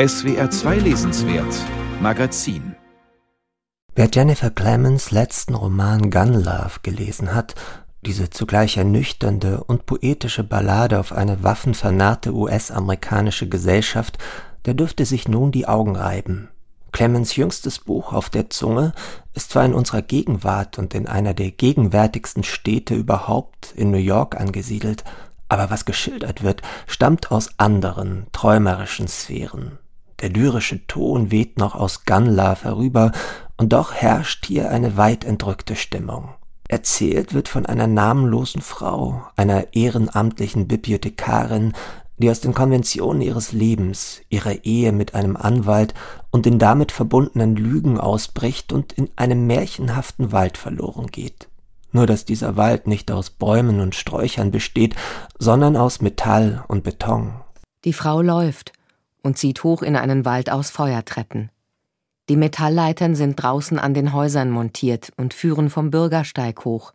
SWR 2 Lesenswert Magazin Wer Jennifer Clemens letzten Roman Gun Love gelesen hat, diese zugleich ernüchternde und poetische Ballade auf eine waffenvernarrte US-amerikanische Gesellschaft, der dürfte sich nun die Augen reiben. Clemens jüngstes Buch Auf der Zunge ist zwar in unserer Gegenwart und in einer der gegenwärtigsten Städte überhaupt in New York angesiedelt, aber was geschildert wird, stammt aus anderen, träumerischen Sphären. Der lyrische Ton weht noch aus Gunlove herüber, und doch herrscht hier eine weit entrückte Stimmung. Erzählt wird von einer namenlosen Frau, einer ehrenamtlichen Bibliothekarin, die aus den Konventionen ihres Lebens, ihrer Ehe mit einem Anwalt und den damit verbundenen Lügen ausbricht und in einem märchenhaften Wald verloren geht. Nur dass dieser Wald nicht aus Bäumen und Sträuchern besteht, sondern aus Metall und Beton. Die Frau läuft und zieht hoch in einen Wald aus Feuertreppen. Die Metallleitern sind draußen an den Häusern montiert und führen vom Bürgersteig hoch,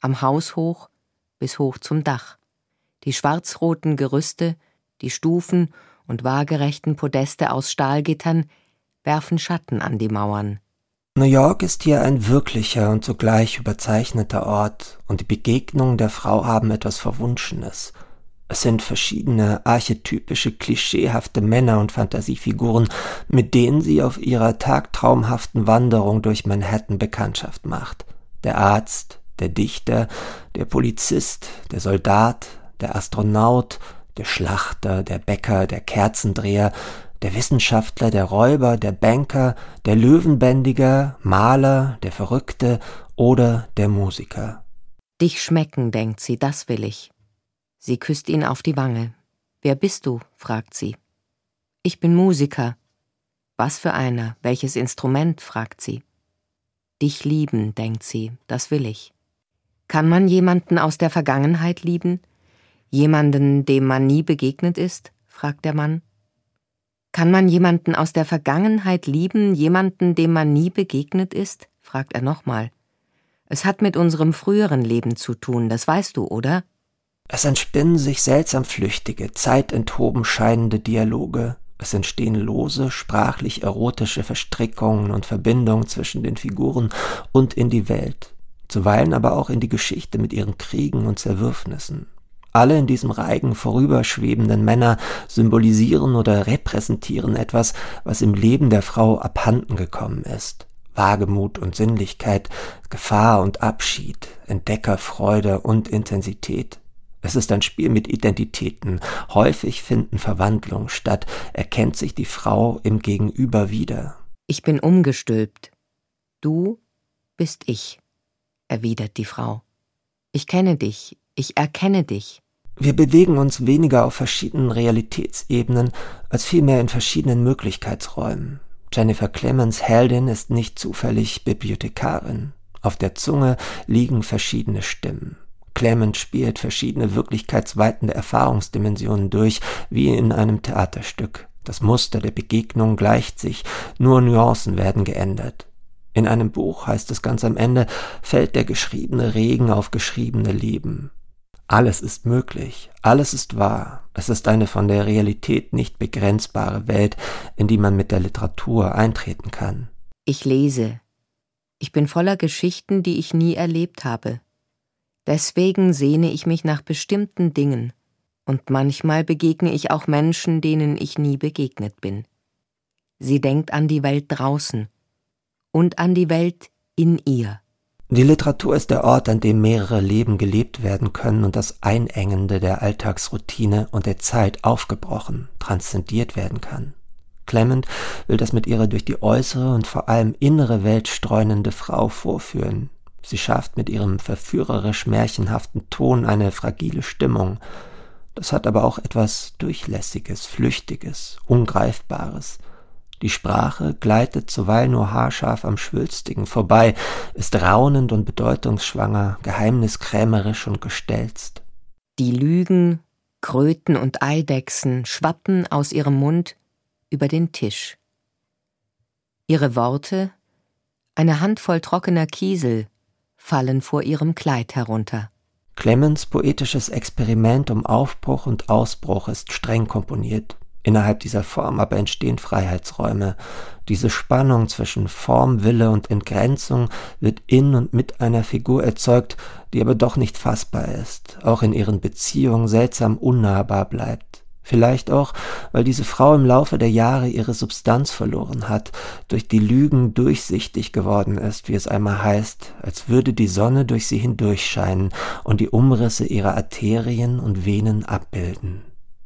am Haus hoch bis hoch zum Dach. Die schwarzroten Gerüste, die Stufen und waagerechten Podeste aus Stahlgittern werfen Schatten an die Mauern. New York ist hier ein wirklicher und zugleich überzeichneter Ort, und die Begegnungen der Frau haben etwas Verwunschenes. Es sind verschiedene archetypische, klischeehafte Männer und Fantasiefiguren, mit denen sie auf ihrer tagtraumhaften Wanderung durch Manhattan Bekanntschaft macht. Der Arzt, der Dichter, der Polizist, der Soldat, der Astronaut, der Schlachter, der Bäcker, der Kerzendreher, der Wissenschaftler, der Räuber, der Banker, der Löwenbändiger, Maler, der Verrückte oder der Musiker. Dich schmecken, denkt sie, das will ich. Sie küsst ihn auf die Wange. Wer bist du? fragt sie. Ich bin Musiker. Was für einer? Welches Instrument? fragt sie. Dich lieben, denkt sie, das will ich. Kann man jemanden aus der Vergangenheit lieben? Jemanden, dem man nie begegnet ist? fragt der Mann. Kann man jemanden aus der Vergangenheit lieben, jemanden, dem man nie begegnet ist? fragt er nochmal. Es hat mit unserem früheren Leben zu tun, das weißt du, oder? Es entspinnen sich seltsam flüchtige, zeitenthoben scheinende Dialoge, es entstehen lose, sprachlich erotische Verstrickungen und Verbindungen zwischen den Figuren und in die Welt, zuweilen aber auch in die Geschichte mit ihren Kriegen und Zerwürfnissen. Alle in diesem Reigen vorüberschwebenden Männer symbolisieren oder repräsentieren etwas, was im Leben der Frau abhanden gekommen ist. Wagemut und Sinnlichkeit, Gefahr und Abschied, Entdeckerfreude und Intensität. Es ist ein Spiel mit Identitäten. Häufig finden Verwandlungen statt, erkennt sich die Frau im Gegenüber wieder. Ich bin umgestülpt. Du bist ich, erwidert die Frau. Ich kenne dich, ich erkenne dich. Wir bewegen uns weniger auf verschiedenen Realitätsebenen als vielmehr in verschiedenen Möglichkeitsräumen. Jennifer Clemens Heldin ist nicht zufällig Bibliothekarin. Auf der Zunge liegen verschiedene Stimmen. Clement spielt verschiedene wirklichkeitsweitende Erfahrungsdimensionen durch, wie in einem Theaterstück. Das Muster der Begegnung gleicht sich, nur Nuancen werden geändert. In einem Buch heißt es ganz am Ende, fällt der geschriebene Regen auf geschriebene Leben. Alles ist möglich, alles ist wahr, es ist eine von der Realität nicht begrenzbare Welt, in die man mit der Literatur eintreten kann. Ich lese. Ich bin voller Geschichten, die ich nie erlebt habe. Deswegen sehne ich mich nach bestimmten Dingen, und manchmal begegne ich auch Menschen, denen ich nie begegnet bin. Sie denkt an die Welt draußen und an die Welt in ihr. Die Literatur ist der Ort, an dem mehrere Leben gelebt werden können und das Einengende der Alltagsroutine und der Zeit aufgebrochen, transzendiert werden kann. Clement will das mit ihrer durch die äußere und vor allem innere Welt streunende Frau vorführen, Sie schafft mit ihrem verführerisch märchenhaften Ton eine fragile Stimmung. Das hat aber auch etwas Durchlässiges, Flüchtiges, Ungreifbares. Die Sprache gleitet zuweilen nur haarscharf am Schwülstigen vorbei, ist raunend und bedeutungsschwanger, geheimniskrämerisch und gestelzt. Die Lügen, Kröten und Eidechsen schwappen aus ihrem Mund über den Tisch. Ihre Worte, eine Handvoll trockener Kiesel, fallen vor ihrem Kleid herunter. Clemens poetisches Experiment um Aufbruch und Ausbruch ist streng komponiert. Innerhalb dieser Form aber entstehen Freiheitsräume. Diese Spannung zwischen Form, Wille und Entgrenzung wird in und mit einer Figur erzeugt, die aber doch nicht fassbar ist, auch in ihren Beziehungen seltsam unnahbar bleibt. Vielleicht auch, weil diese Frau im Laufe der Jahre ihre Substanz verloren hat, durch die Lügen durchsichtig geworden ist, wie es einmal heißt, als würde die Sonne durch sie hindurchscheinen und die Umrisse ihrer Arterien und Venen abbilden.